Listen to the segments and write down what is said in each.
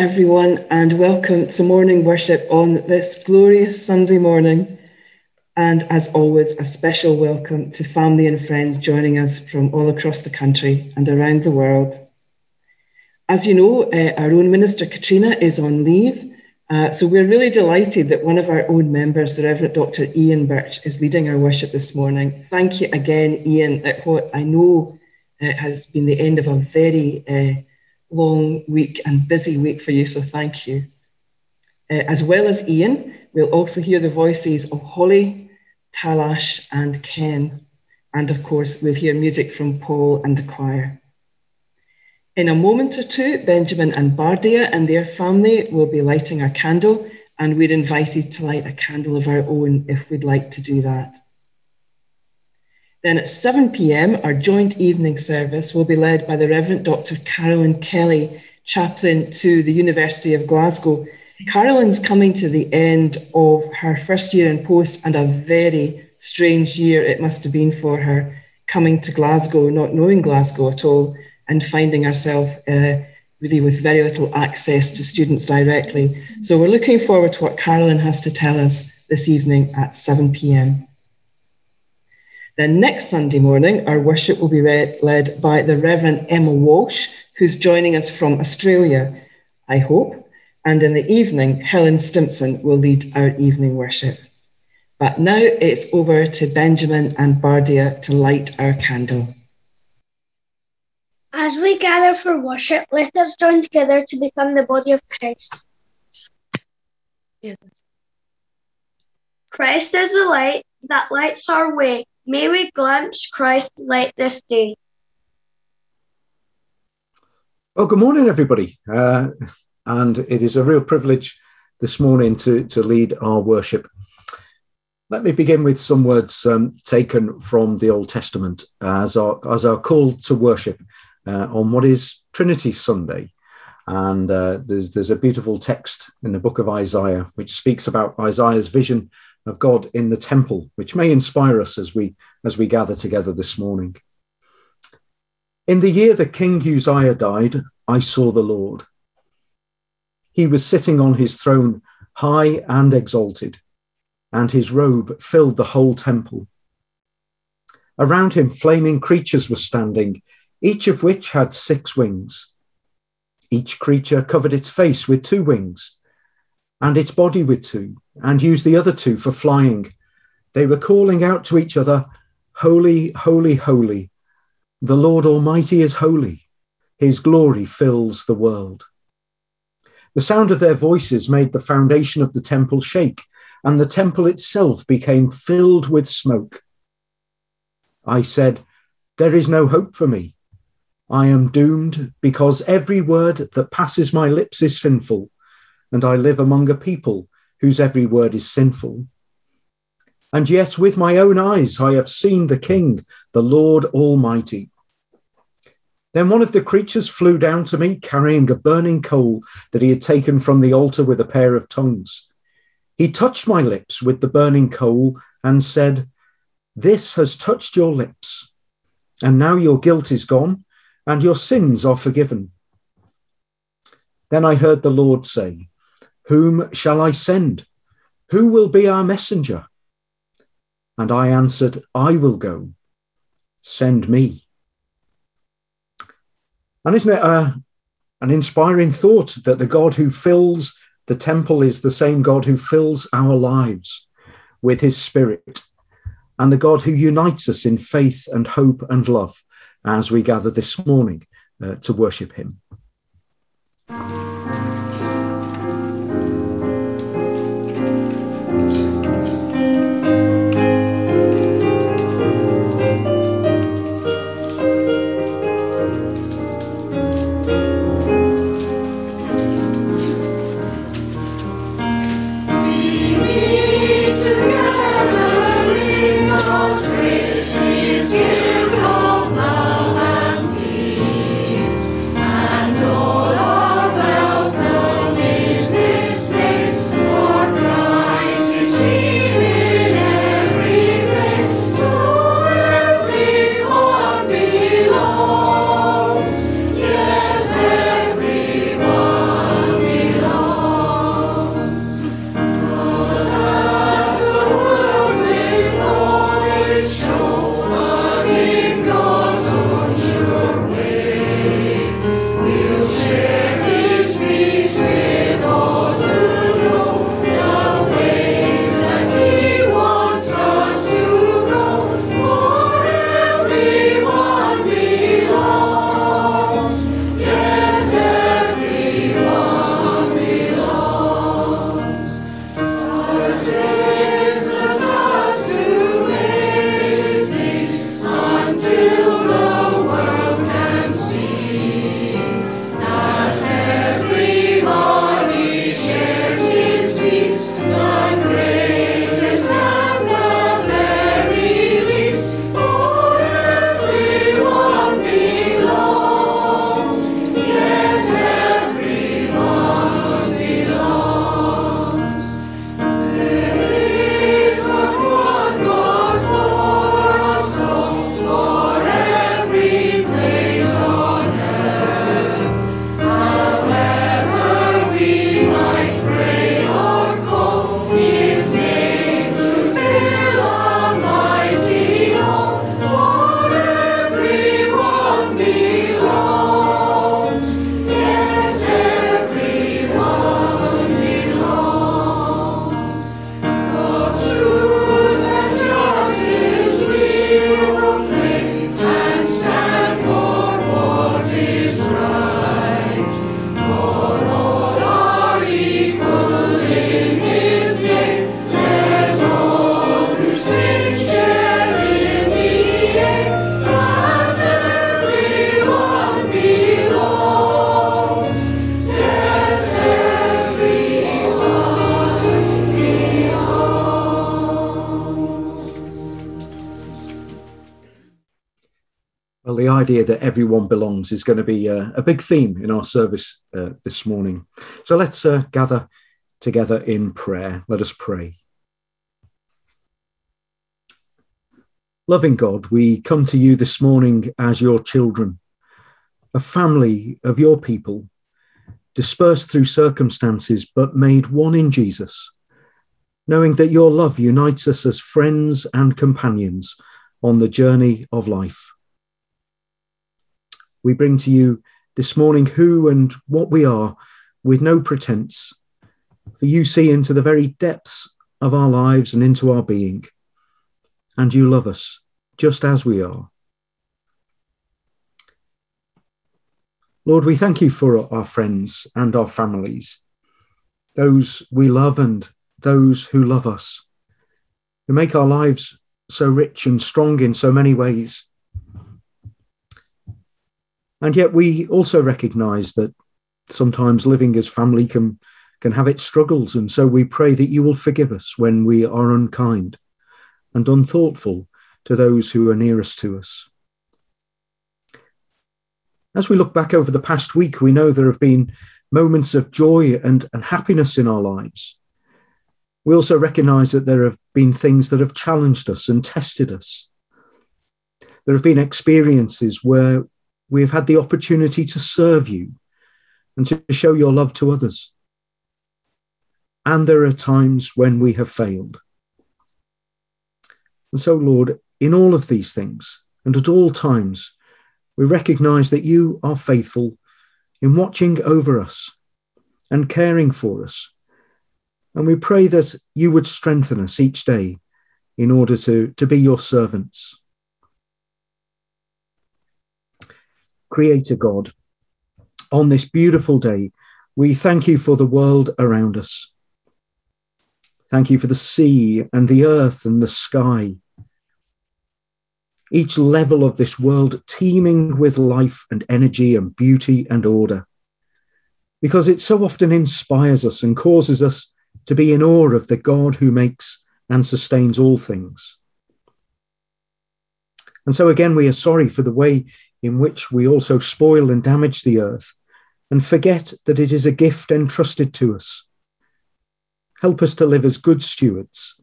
everyone, and welcome to morning worship on this glorious Sunday morning. And as always, a special welcome to family and friends joining us from all across the country and around the world. As you know, uh, our own Minister Katrina is on leave, uh, so we're really delighted that one of our own members, the Reverend Dr. Ian Birch, is leading our worship this morning. Thank you again, Ian, at what I know uh, has been the end of a very uh, long week and busy week for you, so thank you. Uh, as well as Ian, we'll also hear the voices of Holly, Talash, and Ken. And of course, we'll hear music from Paul and the choir. In a moment or two, Benjamin and Bardia and their family will be lighting our candle, and we're invited to light a candle of our own if we'd like to do that. Then at 7 pm, our joint evening service will be led by the Reverend Dr. Carolyn Kelly, chaplain to the University of Glasgow. Carolyn's coming to the end of her first year in post and a very strange year it must have been for her coming to Glasgow, not knowing Glasgow at all, and finding herself uh, really with very little access to students directly. So we're looking forward to what Carolyn has to tell us this evening at 7 pm. Then next Sunday morning, our worship will be read, led by the Reverend Emma Walsh, who's joining us from Australia, I hope. And in the evening, Helen Stimpson will lead our evening worship. But now it's over to Benjamin and Bardia to light our candle. As we gather for worship, let us join together to become the body of Christ. Christ is the light that lights our way. May we glimpse Christ light this day. Well, good morning, everybody. Uh, and it is a real privilege this morning to, to lead our worship. Let me begin with some words um, taken from the Old Testament as our, as our call to worship uh, on what is Trinity Sunday. And uh, there's, there's a beautiful text in the book of Isaiah which speaks about Isaiah's vision of God in the temple, which may inspire us as we as we gather together this morning. In the year that King Uzziah died, I saw the Lord. He was sitting on his throne, high and exalted, and his robe filled the whole temple. Around him, flaming creatures were standing, each of which had six wings. Each creature covered its face with two wings and its body with two, and used the other two for flying. They were calling out to each other, Holy, holy, holy. The Lord Almighty is holy. His glory fills the world. The sound of their voices made the foundation of the temple shake, and the temple itself became filled with smoke. I said, There is no hope for me. I am doomed because every word that passes my lips is sinful and I live among a people whose every word is sinful. And yet, with my own eyes, I have seen the King, the Lord Almighty. Then one of the creatures flew down to me, carrying a burning coal that he had taken from the altar with a pair of tongues. He touched my lips with the burning coal and said, This has touched your lips, and now your guilt is gone, and your sins are forgiven. Then I heard the Lord say, whom shall I send? Who will be our messenger? And I answered, I will go. Send me. And isn't it a, an inspiring thought that the God who fills the temple is the same God who fills our lives with his spirit, and the God who unites us in faith and hope and love as we gather this morning uh, to worship him. see. Idea that everyone belongs is going to be a, a big theme in our service uh, this morning. So let's uh, gather together in prayer. Let us pray. Loving God, we come to you this morning as your children, a family of your people, dispersed through circumstances, but made one in Jesus, knowing that your love unites us as friends and companions on the journey of life. We bring to you this morning who and what we are with no pretense, for you see into the very depths of our lives and into our being, and you love us just as we are. Lord, we thank you for our friends and our families, those we love and those who love us, who make our lives so rich and strong in so many ways. And yet we also recognize that sometimes living as family can, can have its struggles. And so we pray that you will forgive us when we are unkind and unthoughtful to those who are nearest to us. As we look back over the past week, we know there have been moments of joy and, and happiness in our lives. We also recognize that there have been things that have challenged us and tested us. There have been experiences where we've had the opportunity to serve you and to show your love to others. And there are times when we have failed. And so, Lord, in all of these things and at all times, we recognize that you are faithful in watching over us and caring for us and we pray that you would strengthen us each day in order to, to be your servants. Creator God, on this beautiful day, we thank you for the world around us. Thank you for the sea and the earth and the sky. Each level of this world teeming with life and energy and beauty and order. Because it so often inspires us and causes us to be in awe of the God who makes and sustains all things. And so again, we are sorry for the way in which we also spoil and damage the earth and forget that it is a gift entrusted to us. Help us to live as good stewards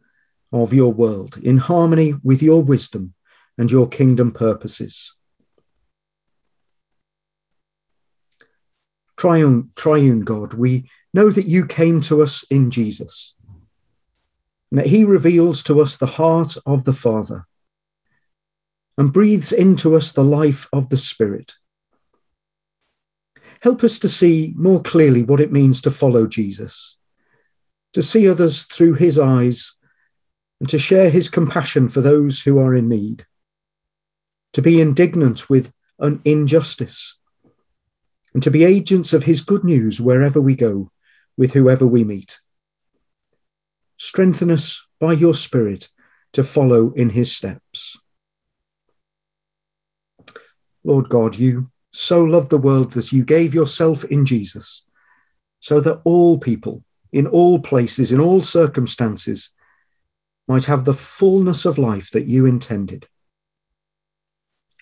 of your world in harmony with your wisdom and your kingdom purposes. Triune, triune God, we know that you came to us in Jesus, and that he reveals to us the heart of the Father and breathes into us the life of the Spirit. Help us to see more clearly what it means to follow Jesus, to see others through his eyes, and to share his compassion for those who are in need, to be indignant with an injustice, and to be agents of his good news wherever we go with whoever we meet. Strengthen us by your Spirit to follow in his steps. Lord God, you so loved the world that you gave yourself in Jesus, so that all people, in all places, in all circumstances, might have the fullness of life that you intended.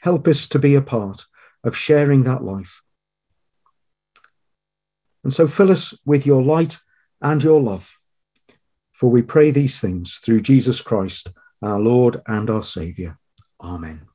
Help us to be a part of sharing that life and so fill us with your light and your love. For we pray these things through Jesus Christ, our Lord and our Saviour. Amen.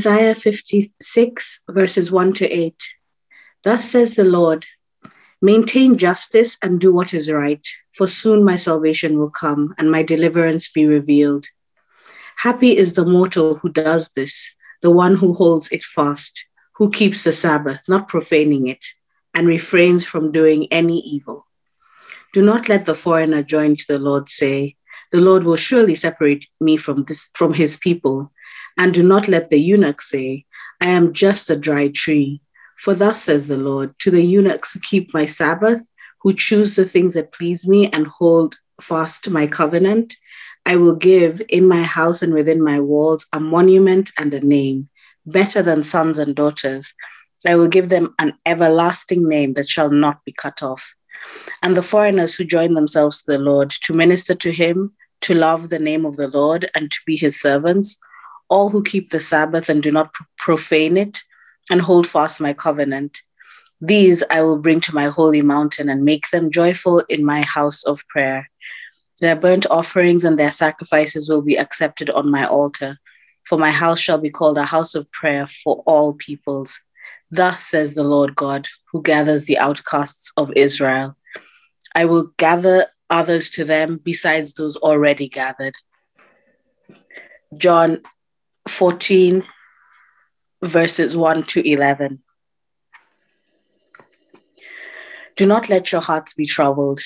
Isaiah 56, verses 1 to 8. Thus says the Lord Maintain justice and do what is right, for soon my salvation will come and my deliverance be revealed. Happy is the mortal who does this, the one who holds it fast, who keeps the Sabbath, not profaning it, and refrains from doing any evil. Do not let the foreigner join to the Lord say, The Lord will surely separate me from this from his people and do not let the eunuch say, I am just a dry tree. For thus says the Lord to the eunuchs who keep my Sabbath, who choose the things that please me and hold fast my covenant, I will give in my house and within my walls a monument and a name, better than sons and daughters. I will give them an everlasting name that shall not be cut off. And the foreigners who join themselves to the Lord to minister to him, to love the name of the Lord, and to be his servants, all who keep the Sabbath and do not profane it and hold fast my covenant. These I will bring to my holy mountain and make them joyful in my house of prayer. Their burnt offerings and their sacrifices will be accepted on my altar, for my house shall be called a house of prayer for all peoples. Thus says the Lord God, who gathers the outcasts of Israel. I will gather others to them besides those already gathered. John 14, verses 1 to 11. Do not let your hearts be troubled.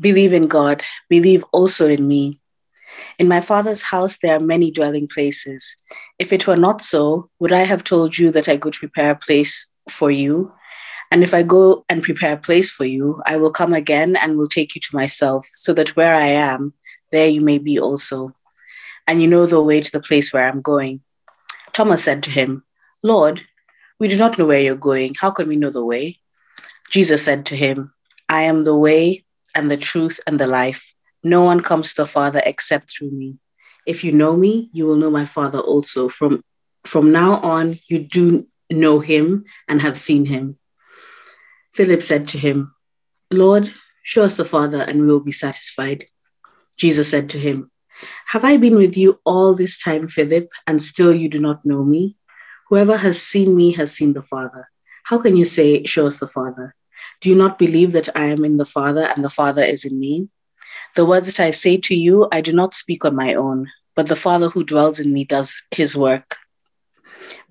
Believe in God, believe also in me. In my Father's house there are many dwelling places. If it were not so, would I have told you that I go to prepare a place for you? And if I go and prepare a place for you, I will come again and will take you to myself, so that where I am, there you may be also. And you know the way to the place where I'm going. Thomas said to him, Lord, we do not know where you're going. How can we know the way? Jesus said to him, I am the way and the truth and the life. No one comes to the Father except through me. If you know me, you will know my Father also. From, from now on, you do know him and have seen him. Philip said to him, Lord, show us the Father and we will be satisfied. Jesus said to him, have I been with you all this time, Philip, and still you do not know me? Whoever has seen me has seen the Father. How can you say, Show us the Father? Do you not believe that I am in the Father and the Father is in me? The words that I say to you, I do not speak on my own, but the Father who dwells in me does his work.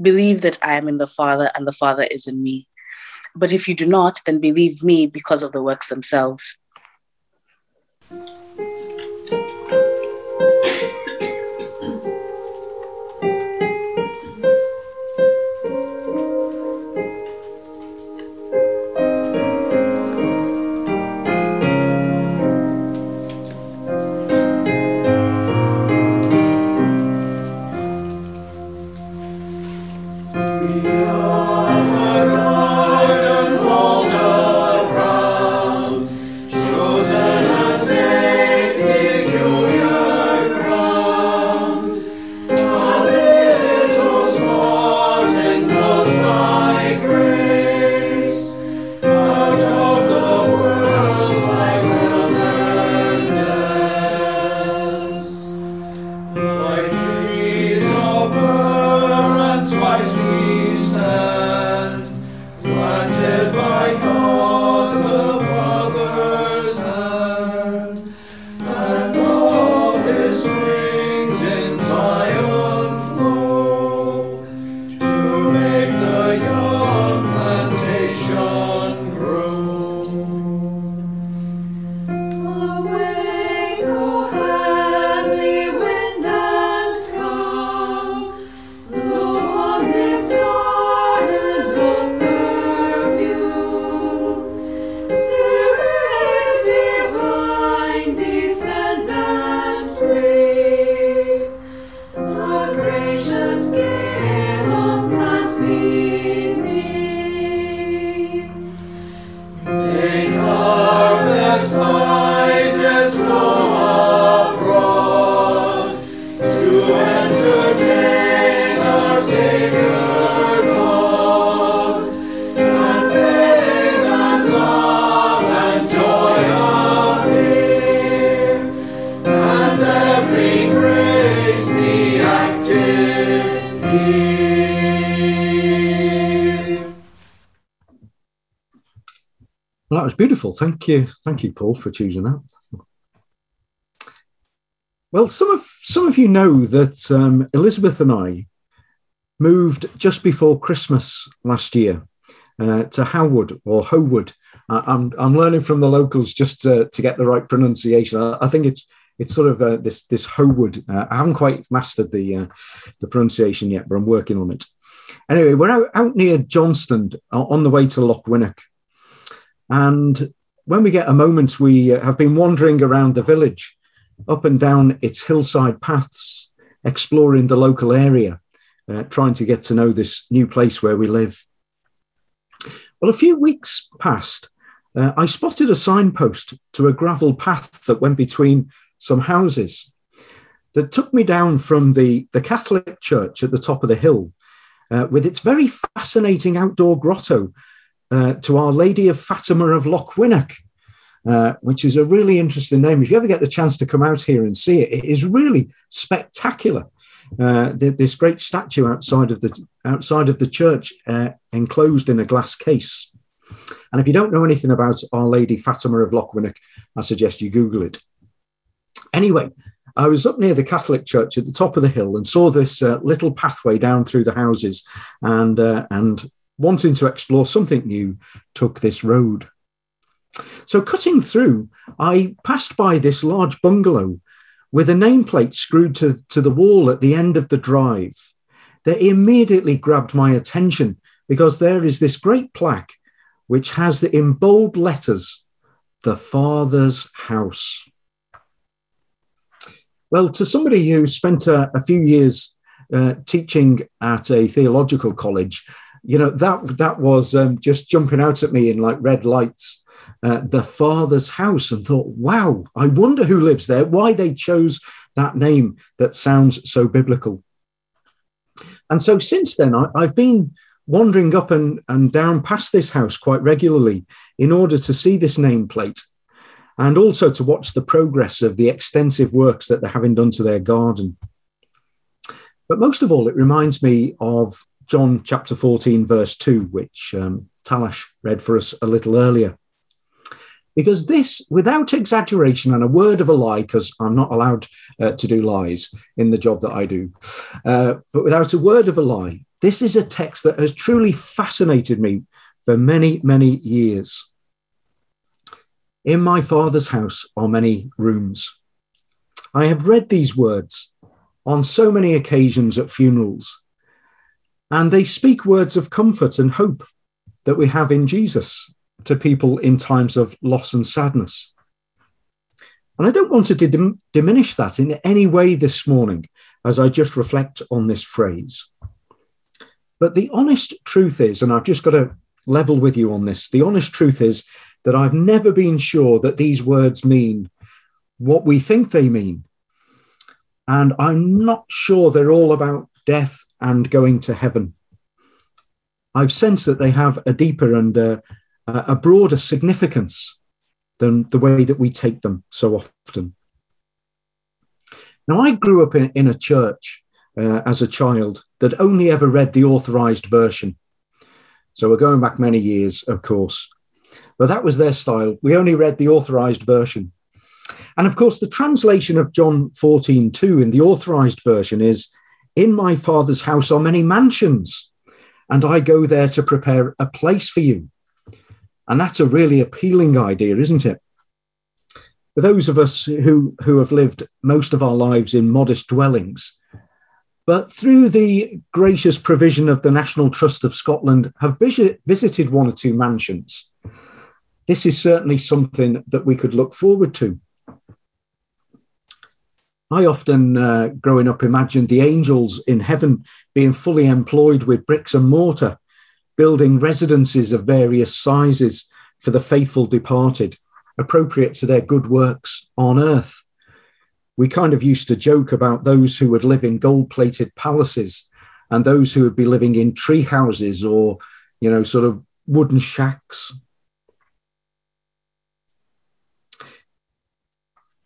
Believe that I am in the Father and the Father is in me. But if you do not, then believe me because of the works themselves. Beautiful. Thank you. Thank you, Paul, for choosing that. Well, some of some of you know that um, Elizabeth and I moved just before Christmas last year uh, to Howwood or Howood. Uh, I'm I'm learning from the locals just to, to get the right pronunciation. I, I think it's it's sort of uh, this this Howood. Uh, I haven't quite mastered the uh, the pronunciation yet, but I'm working on it. Anyway, we're out, out near Johnstone on the way to Lochwinnock, and when we get a moment, we have been wandering around the village up and down its hillside paths, exploring the local area, uh, trying to get to know this new place where we live. Well, a few weeks passed. Uh, I spotted a signpost to a gravel path that went between some houses that took me down from the, the Catholic church at the top of the hill uh, with its very fascinating outdoor grotto uh, to Our Lady of Fatima of Lochwinnock, uh, which is a really interesting name. If you ever get the chance to come out here and see it, it is really spectacular. Uh, this great statue outside of the outside of the church, uh, enclosed in a glass case. And if you don't know anything about Our Lady Fatima of Lochwinnock, I suggest you Google it. Anyway, I was up near the Catholic church at the top of the hill and saw this uh, little pathway down through the houses, and uh, and wanting to explore something new, took this road. So, cutting through, I passed by this large bungalow with a nameplate screwed to, to the wall at the end of the drive. That immediately grabbed my attention because there is this great plaque which has in bold letters, the Father's House. Well, to somebody who spent a, a few years uh, teaching at a theological college, you know that that was um, just jumping out at me in like red lights uh, the father's house and thought, wow, I wonder who lives there, why they chose that name that sounds so biblical. And so since then, I, have been wandering up and, and down past this house quite regularly in order to see this nameplate and also to watch the progress of the extensive works that they're having done to their garden. But most of all, it reminds me of John chapter 14, verse 2, which um, Talash read for us a little earlier. Because this, without exaggeration and a word of a lie, because I'm not allowed uh, to do lies in the job that I do, uh, but without a word of a lie, this is a text that has truly fascinated me for many, many years. In my father's house are many rooms. I have read these words on so many occasions at funerals, and they speak words of comfort and hope that we have in Jesus to people in times of loss and sadness. And I don't want to dim- diminish that in any way this morning as I just reflect on this phrase. But the honest truth is, and I've just got to level with you on this, the honest truth is that I've never been sure that these words mean what we think they mean. And I'm not sure they're all about death and going to heaven. I've sensed that they have a deeper and uh, a broader significance than the way that we take them so often. Now, I grew up in, in a church uh, as a child that only ever read the authorized version. So we're going back many years, of course. But that was their style. We only read the authorized version. And of course, the translation of John 14, 2 in the authorized version is In my father's house are many mansions, and I go there to prepare a place for you. And that's a really appealing idea, isn't it? For those of us who, who have lived most of our lives in modest dwellings, but through the gracious provision of the National Trust of Scotland, have visit, visited one or two mansions. This is certainly something that we could look forward to. I often, uh, growing up, imagined the angels in heaven being fully employed with bricks and mortar building residences of various sizes for the faithful departed. appropriate to their good works on earth. We kind of used to joke about those who would live in gold plated palaces and those who would be living in tree houses or, you know, sort of wooden shacks.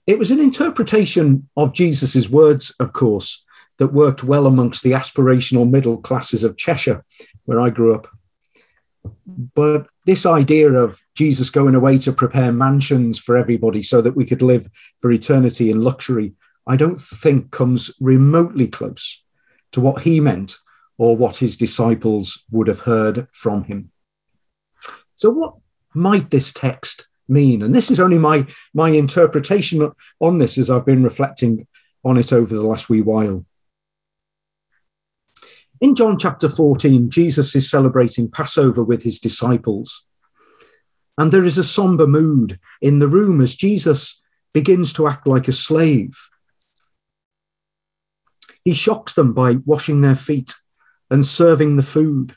It was an interpretation of Jesus's words, of course, that worked well amongst the aspirational middle classes of Cheshire, where I grew up. But this idea of Jesus going away to prepare mansions for everybody so that we could live for eternity in luxury, I don't think comes remotely close to what he meant or what his disciples would have heard from him. So, what might this text mean? And this is only my, my interpretation on this as I've been reflecting on it over the last wee while. In John chapter 14, Jesus is celebrating Passover with his disciples. And there is a somber mood in the room as Jesus begins to act like a slave. He shocks them by washing their feet and serving the food.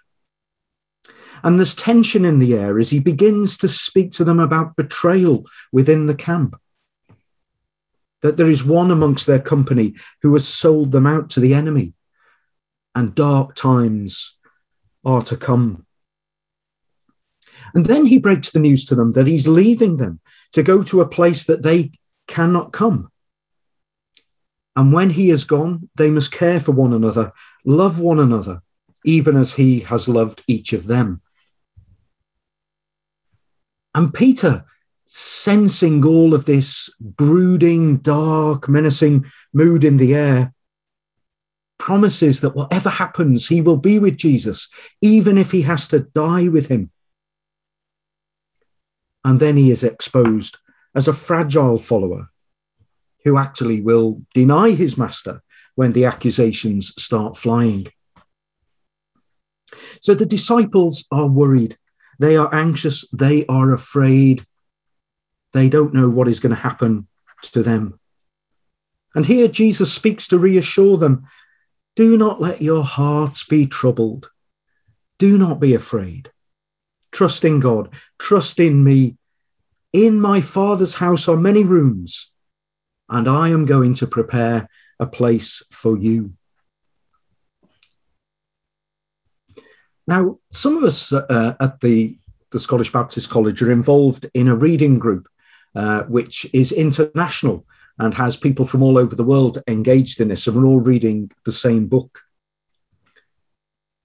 And there's tension in the air as he begins to speak to them about betrayal within the camp. That there is one amongst their company who has sold them out to the enemy and dark times are to come. And then he breaks the news to them that he's leaving them to go to a place that they cannot come. And when he is gone, they must care for one another, love one another, even as he has loved each of them. And Peter, sensing all of this brooding, dark, menacing mood in the air, promises that whatever happens, he will be with Jesus, even if he has to die with him. And then he is exposed as a fragile follower who actually will deny his master when the accusations start flying. So the disciples are worried. They are anxious. They are afraid. They don't know what is going to happen to them. And here Jesus speaks to reassure them do not let your hearts be troubled. Do not be afraid. Trust in God. Trust in me. In my Father's house are many rooms, and I am going to prepare a place for you. Now, some of us uh, at the, the Scottish Baptist College are involved in a reading group, uh, which is international and has people from all over the world engaged in this, and we're all reading the same book.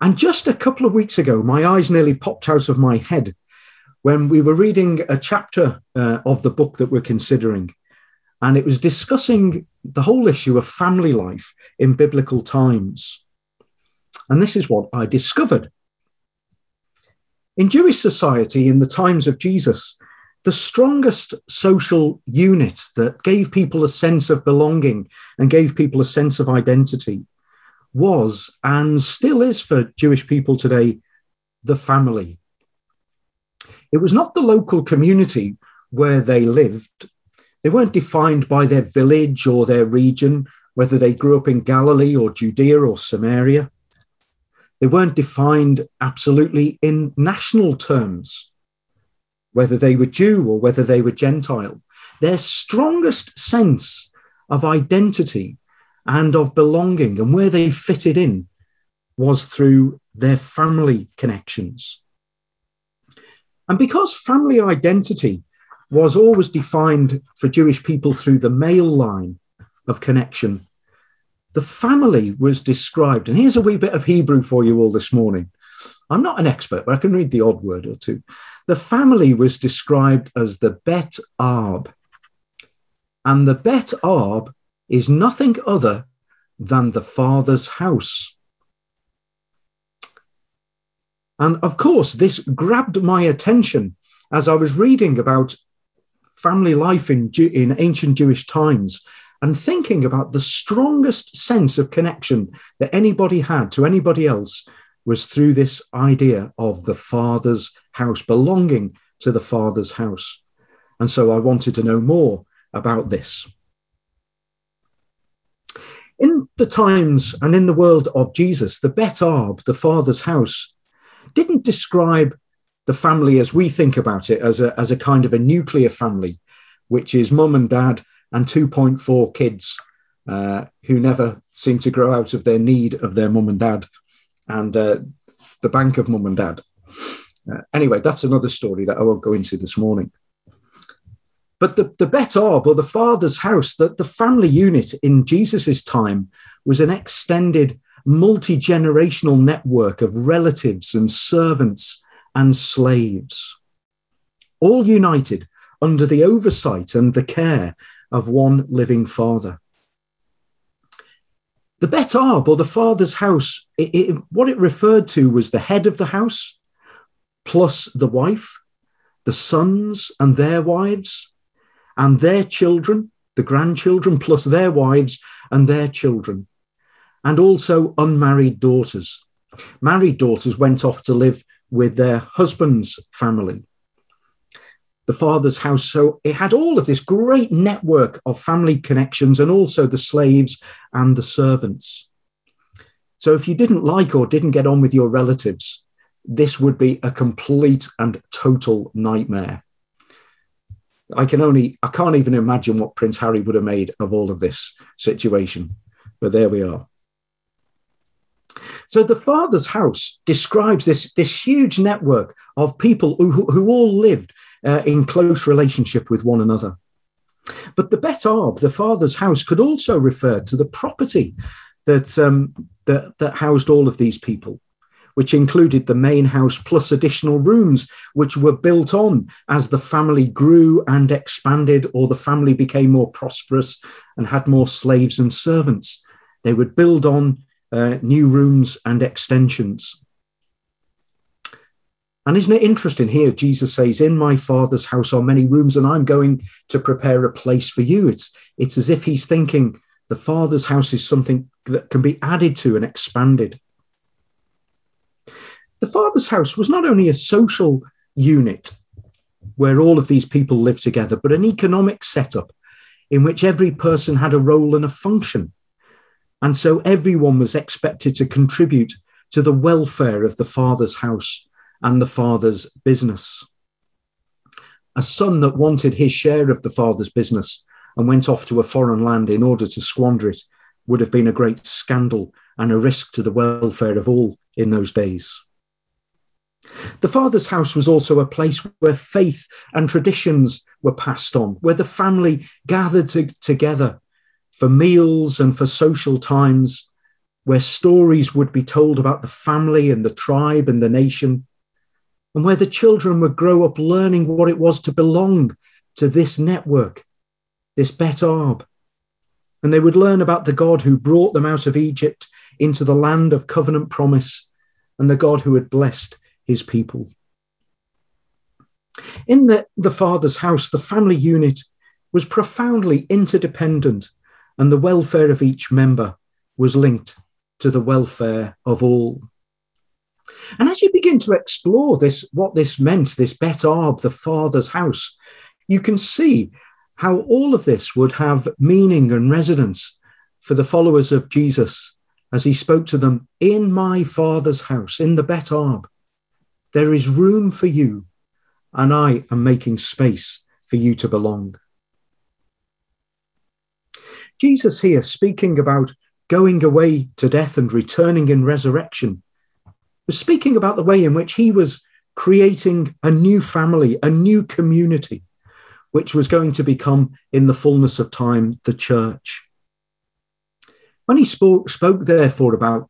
And just a couple of weeks ago, my eyes nearly popped out of my head when we were reading a chapter uh, of the book that we're considering. And it was discussing the whole issue of family life in biblical times. And this is what I discovered. In Jewish society, in the times of Jesus, the strongest social unit that gave people a sense of belonging and gave people a sense of identity was and still is for Jewish people today the family. It was not the local community where they lived. They weren't defined by their village or their region, whether they grew up in Galilee or Judea or Samaria. They weren't defined absolutely in national terms whether they were Jew or whether they were Gentile. Their strongest sense of identity and of belonging and where they fitted in was through their family connections. And because family identity was always defined for Jewish people through the male line of connection, the family was described. And here's a wee bit of Hebrew for you all this morning. I'm not an expert, but I can read the odd word or two. The family was described as the Bet Arb. And the Bet Arb is nothing other than the father's house. And of course, this grabbed my attention as I was reading about family life in, in ancient Jewish times and thinking about the strongest sense of connection that anybody had to anybody else was through this idea of the Father's house, belonging to the Father's house. And so I wanted to know more about this. In the times and in the world of Jesus, the Bet Arb, the Father's house, didn't describe the family as we think about it as a, as a kind of a nuclear family, which is mum and dad and 2.4 kids uh, who never seem to grow out of their need of their mum and dad and uh, the bank of mum and dad. Uh, anyway, that's another story that I won't go into this morning. But the, the Bet Arb, or the father's house, that the family unit in Jesus's time was an extended multi generational network of relatives and servants and slaves, all united under the oversight and the care of one living father. The Bet Arb, or the father's house, it, it, what it referred to was the head of the house, plus the wife, the sons and their wives, and their children, the grandchildren, plus their wives and their children, and also unmarried daughters. Married daughters went off to live with their husband's family. The father's house, so it had all of this great network of family connections and also the slaves and the servants. So if you didn't like or didn't get on with your relatives, this would be a complete and total nightmare. I can only, I can't even imagine what Prince Harry would have made of all of this situation. But there we are. So the father's house describes this, this huge network of people who, who all lived uh, in close relationship with one another. But the Bet Arb, the father's house, could also refer to the property that, um, that, that housed all of these people which included the main house plus additional rooms, which were built on as the family grew and expanded, or the family became more prosperous and had more slaves and servants. They would build on uh, new rooms and extensions. And isn't it interesting here? Jesus says, In my father's house are many rooms, and I'm going to prepare a place for you. It's, it's as if he's thinking the father's house is something that can be added to and expanded. The Father's house was not only a social unit where all of these people lived together, but an economic setup in which every person had a role and a function. And so everyone was expected to contribute to the welfare of the Father's house and the Father's business. A son that wanted his share of the Father's business and went off to a foreign land in order to squander it would have been a great scandal and a risk to the welfare of all in those days. The Father's house was also a place where faith and traditions were passed on, where the family gathered to, together for meals and for social times, where stories would be told about the family and the tribe and the nation, and where the children would grow up learning what it was to belong to this network, this Bet Arb. And they would learn about the God who brought them out of Egypt into the land of covenant promise and the God who had blessed his people. In the, the father's house, the family unit was profoundly interdependent, and the welfare of each member was linked to the welfare of all. And as you begin to explore this, what this meant, this Bet Arb, the father's house, you can see how all of this would have meaning and resonance for the followers of Jesus as he spoke to them in my father's house, in the Bet Arb. There is room for you, and I am making space for you to belong. Jesus here speaking about going away to death and returning in resurrection was speaking about the way in which he was creating a new family, a new community, which was going to become, in the fullness of time, the church. When he spoke, spoke therefore about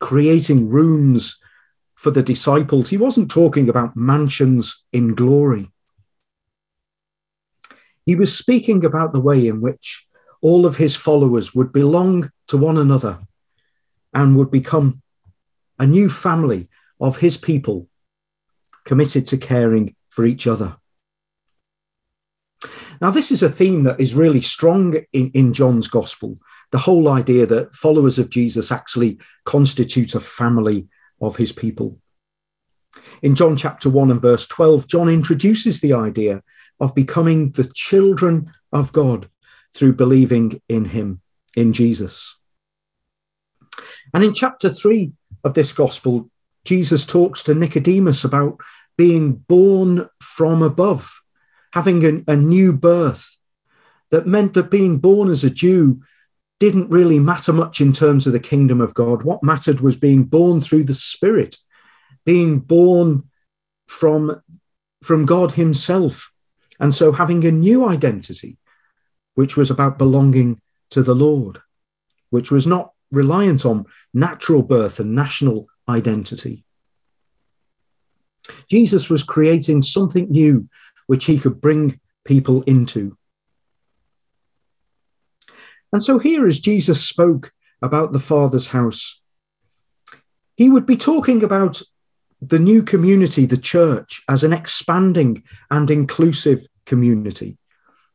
creating rooms for the disciples, he wasn't talking about mansions in glory. He was speaking about the way in which all of his followers would belong to one another and would become a new family of his people committed to caring for each other. Now, this is a theme that is really strong in, in John's gospel the whole idea that followers of Jesus actually constitute a family of his people. In John chapter 1 and verse 12, John introduces the idea of becoming the children of God through believing in him, in Jesus. And in chapter 3 of this gospel, Jesus talks to Nicodemus about being born from above, having a, a new birth that meant that being born as a Jew didn't really matter much in terms of the kingdom of God. What mattered was being born through the Spirit, being born from, from God Himself. And so having a new identity, which was about belonging to the Lord, which was not reliant on natural birth and national identity. Jesus was creating something new which he could bring people into. And so, here, as Jesus spoke about the Father's house, he would be talking about the new community, the church, as an expanding and inclusive community.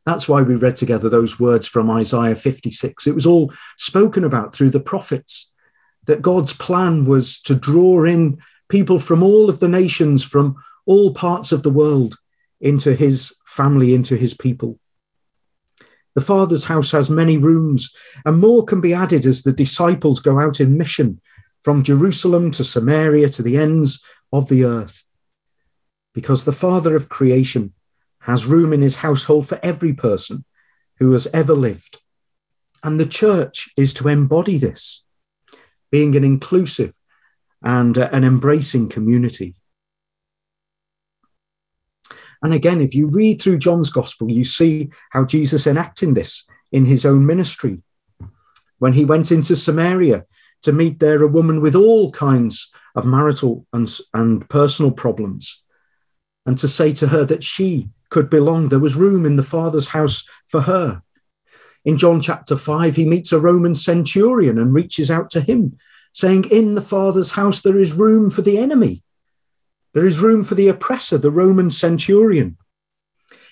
That's why we read together those words from Isaiah 56. It was all spoken about through the prophets that God's plan was to draw in people from all of the nations, from all parts of the world, into his family, into his people. The Father's house has many rooms, and more can be added as the disciples go out in mission from Jerusalem to Samaria to the ends of the earth. Because the Father of creation has room in his household for every person who has ever lived. And the church is to embody this, being an inclusive and uh, an embracing community. And again, if you read through John's gospel, you see how Jesus enacting this in his own ministry. When he went into Samaria to meet there a woman with all kinds of marital and, and personal problems, and to say to her that she could belong, there was room in the Father's house for her. In John chapter 5, he meets a Roman centurion and reaches out to him, saying, In the Father's house, there is room for the enemy. There is room for the oppressor, the Roman centurion.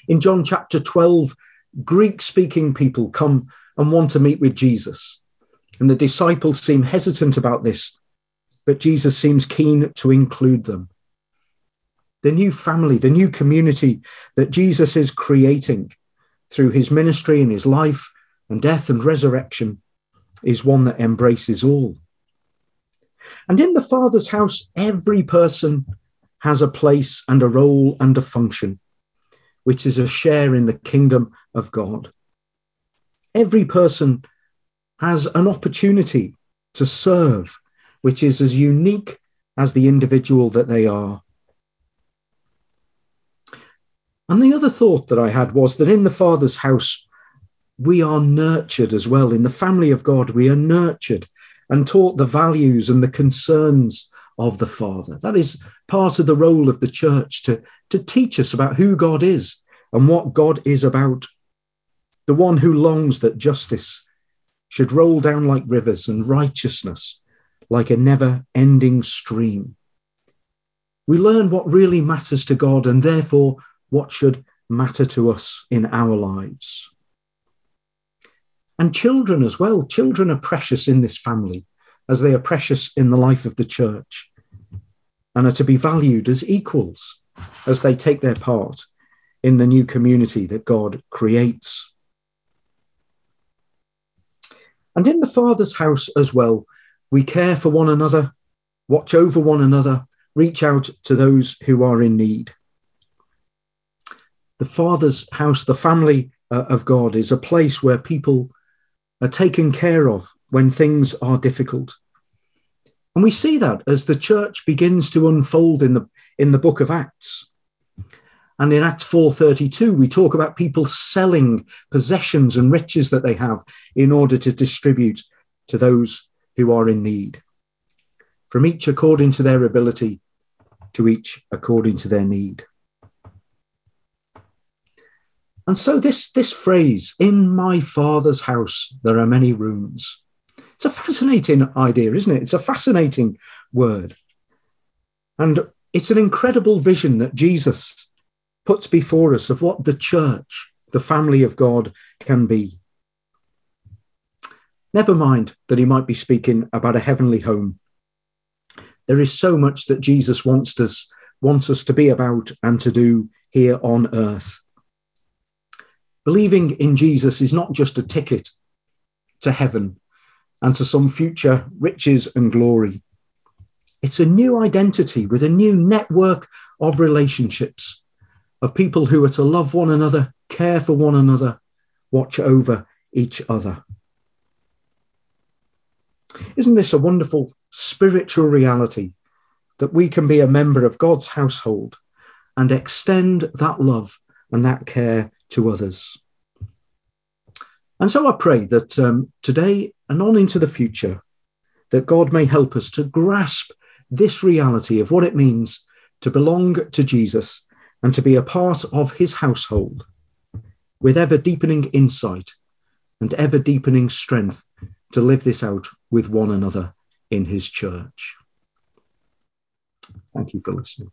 In John chapter 12, Greek speaking people come and want to meet with Jesus. And the disciples seem hesitant about this, but Jesus seems keen to include them. The new family, the new community that Jesus is creating through his ministry and his life and death and resurrection is one that embraces all. And in the Father's house, every person has a place and a role and a function, which is a share in the kingdom of God. Every person has an opportunity to serve, which is as unique as the individual that they are. And the other thought that I had was that in the Father's house, we are nurtured as well. In the family of God, we are nurtured and taught the values and the concerns of the Father. That is part of the role of the church to, to teach us about who God is and what God is about. The one who longs that justice should roll down like rivers and righteousness like a never ending stream. We learn what really matters to God and therefore what should matter to us in our lives. And children as well. Children are precious in this family as they are precious in the life of the church and are to be valued as equals as they take their part in the new community that God creates. And in the Father's house as well, we care for one another, watch over one another, reach out to those who are in need. The Father's house, the family uh, of God, is a place where people are taken care of when things are difficult. And we see that as the church begins to unfold in the, in the book of Acts. And in Acts 4:32, we talk about people selling possessions and riches that they have in order to distribute to those who are in need. From each according to their ability, to each according to their need. And so this, this phrase, in my father's house, there are many rooms. It's a fascinating idea, isn't it? It's a fascinating word. And it's an incredible vision that Jesus puts before us of what the church, the family of God, can be. Never mind that he might be speaking about a heavenly home. There is so much that Jesus wants us, wants us to be about and to do here on earth. Believing in Jesus is not just a ticket to heaven and to some future riches and glory. it's a new identity with a new network of relationships, of people who are to love one another, care for one another, watch over each other. Isn't this a wonderful spiritual reality that we can be a member of God's household and extend that love and that care to others? And so I pray that um, today and on into the future, that God may help us to grasp this reality of what it means to belong to Jesus and to be a part of his household with ever deepening insight and ever deepening strength to live this out with one another in his church. Thank you for listening.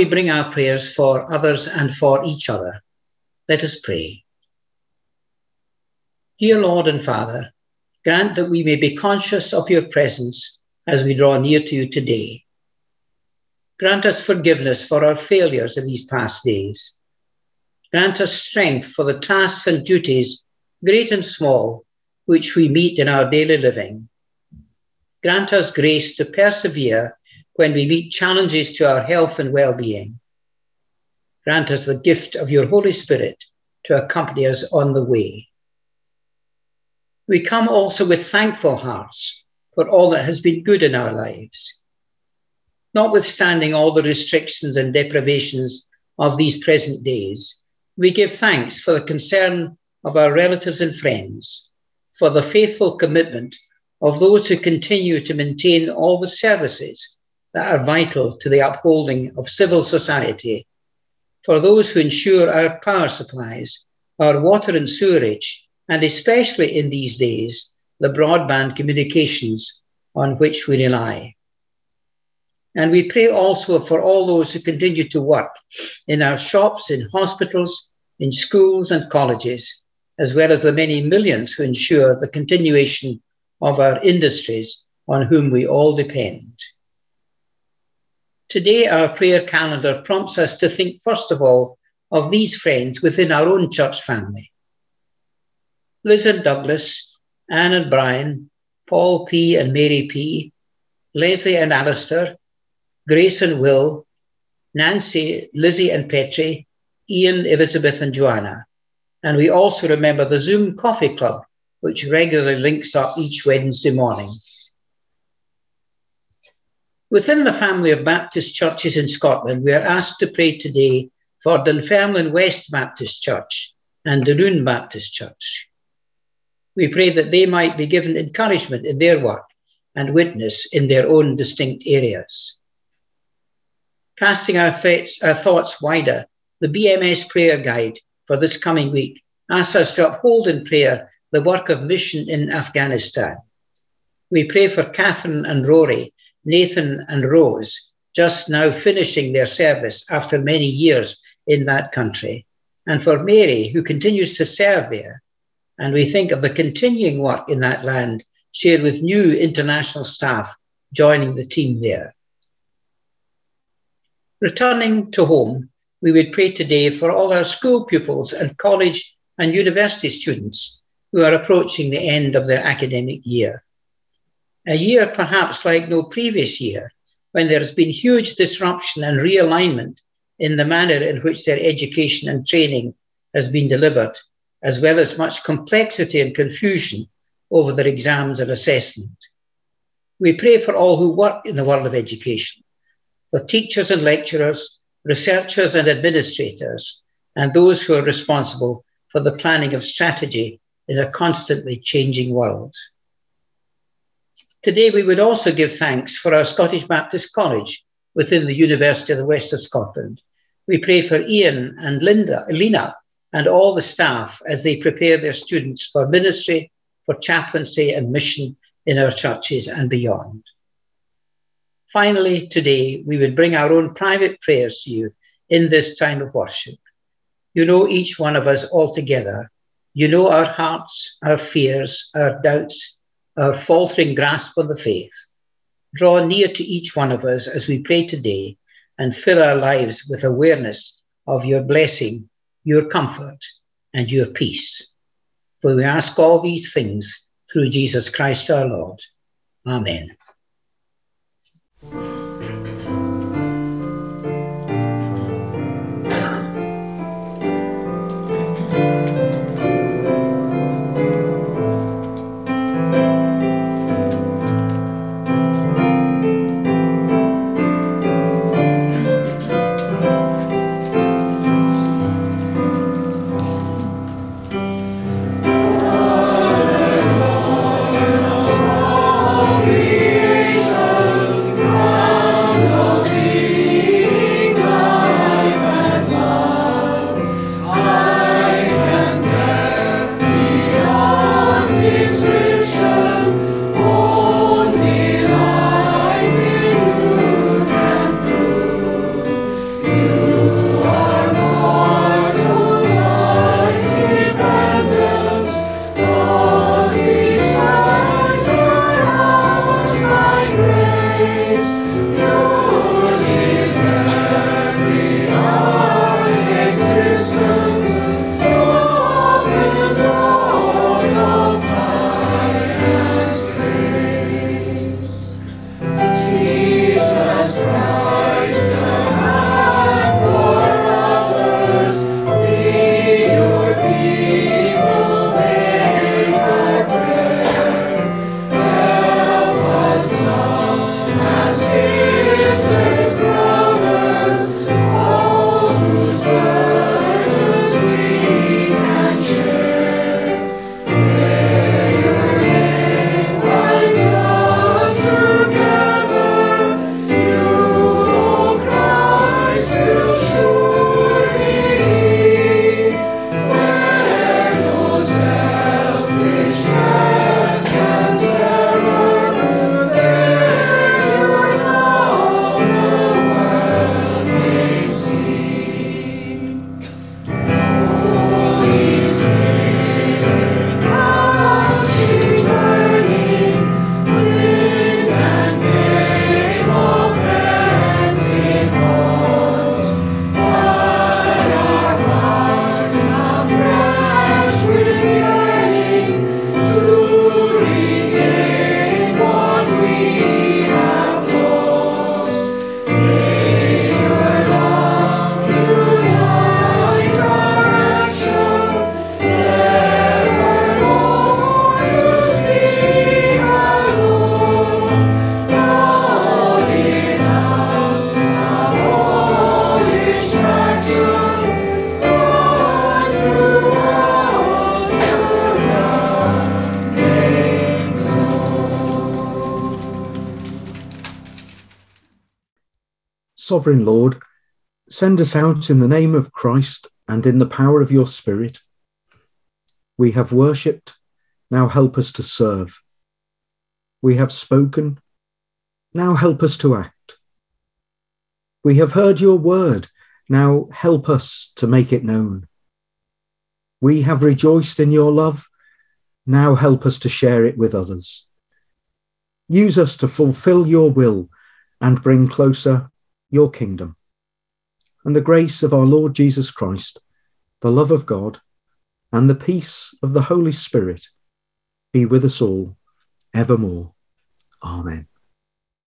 We bring our prayers for others and for each other. Let us pray. Dear Lord and Father, grant that we may be conscious of your presence as we draw near to you today. Grant us forgiveness for our failures in these past days. Grant us strength for the tasks and duties, great and small, which we meet in our daily living. Grant us grace to persevere when we meet challenges to our health and well being. Grant us the gift of your Holy Spirit to accompany us on the way. We come also with thankful hearts for all that has been good in our lives. Notwithstanding all the restrictions and deprivations of these present days, we give thanks for the concern of our relatives and friends, for the faithful commitment of those who continue to maintain all the services that are vital to the upholding of civil society, for those who ensure our power supplies, our water and sewerage, and especially in these days, the broadband communications on which we rely. And we pray also for all those who continue to work in our shops, in hospitals, in schools and colleges, as well as the many millions who ensure the continuation of our industries on whom we all depend. Today, our prayer calendar prompts us to think, first of all, of these friends within our own church family. Liz and Douglas, Anne and Brian, Paul P. and Mary P., Leslie and Alistair, Grace and Will, Nancy, Lizzie and Petrie, Ian, Elizabeth and Joanna. And we also remember the Zoom Coffee Club, which regularly links up each Wednesday morning. Within the family of Baptist churches in Scotland, we are asked to pray today for Dunfermline West Baptist Church and Dunoon Baptist Church. We pray that they might be given encouragement in their work and witness in their own distinct areas. Casting our, thoughts, our thoughts wider, the BMS prayer guide for this coming week asks us to uphold in prayer the work of mission in Afghanistan. We pray for Catherine and Rory, Nathan and Rose, just now finishing their service after many years in that country, and for Mary, who continues to serve there. And we think of the continuing work in that land shared with new international staff joining the team there. Returning to home, we would pray today for all our school pupils and college and university students who are approaching the end of their academic year. A year perhaps like no previous year, when there's been huge disruption and realignment in the manner in which their education and training has been delivered, as well as much complexity and confusion over their exams and assessment. We pray for all who work in the world of education, for teachers and lecturers, researchers and administrators, and those who are responsible for the planning of strategy in a constantly changing world. Today, we would also give thanks for our Scottish Baptist College within the University of the West of Scotland. We pray for Ian and Linda, Lena, and all the staff as they prepare their students for ministry, for chaplaincy and mission in our churches and beyond. Finally, today, we would bring our own private prayers to you in this time of worship. You know each one of us altogether. You know our hearts, our fears, our doubts, our faltering grasp on the faith. Draw near to each one of us as we pray today and fill our lives with awareness of your blessing, your comfort, and your peace. For we ask all these things through Jesus Christ our Lord. Amen. Sovereign Lord, send us out in the name of Christ and in the power of your Spirit. We have worshipped, now help us to serve. We have spoken, now help us to act. We have heard your word, now help us to make it known. We have rejoiced in your love, now help us to share it with others. Use us to fulfill your will and bring closer your kingdom. And the grace of our Lord Jesus Christ, the love of God, and the peace of the Holy Spirit be with us all evermore. Amen.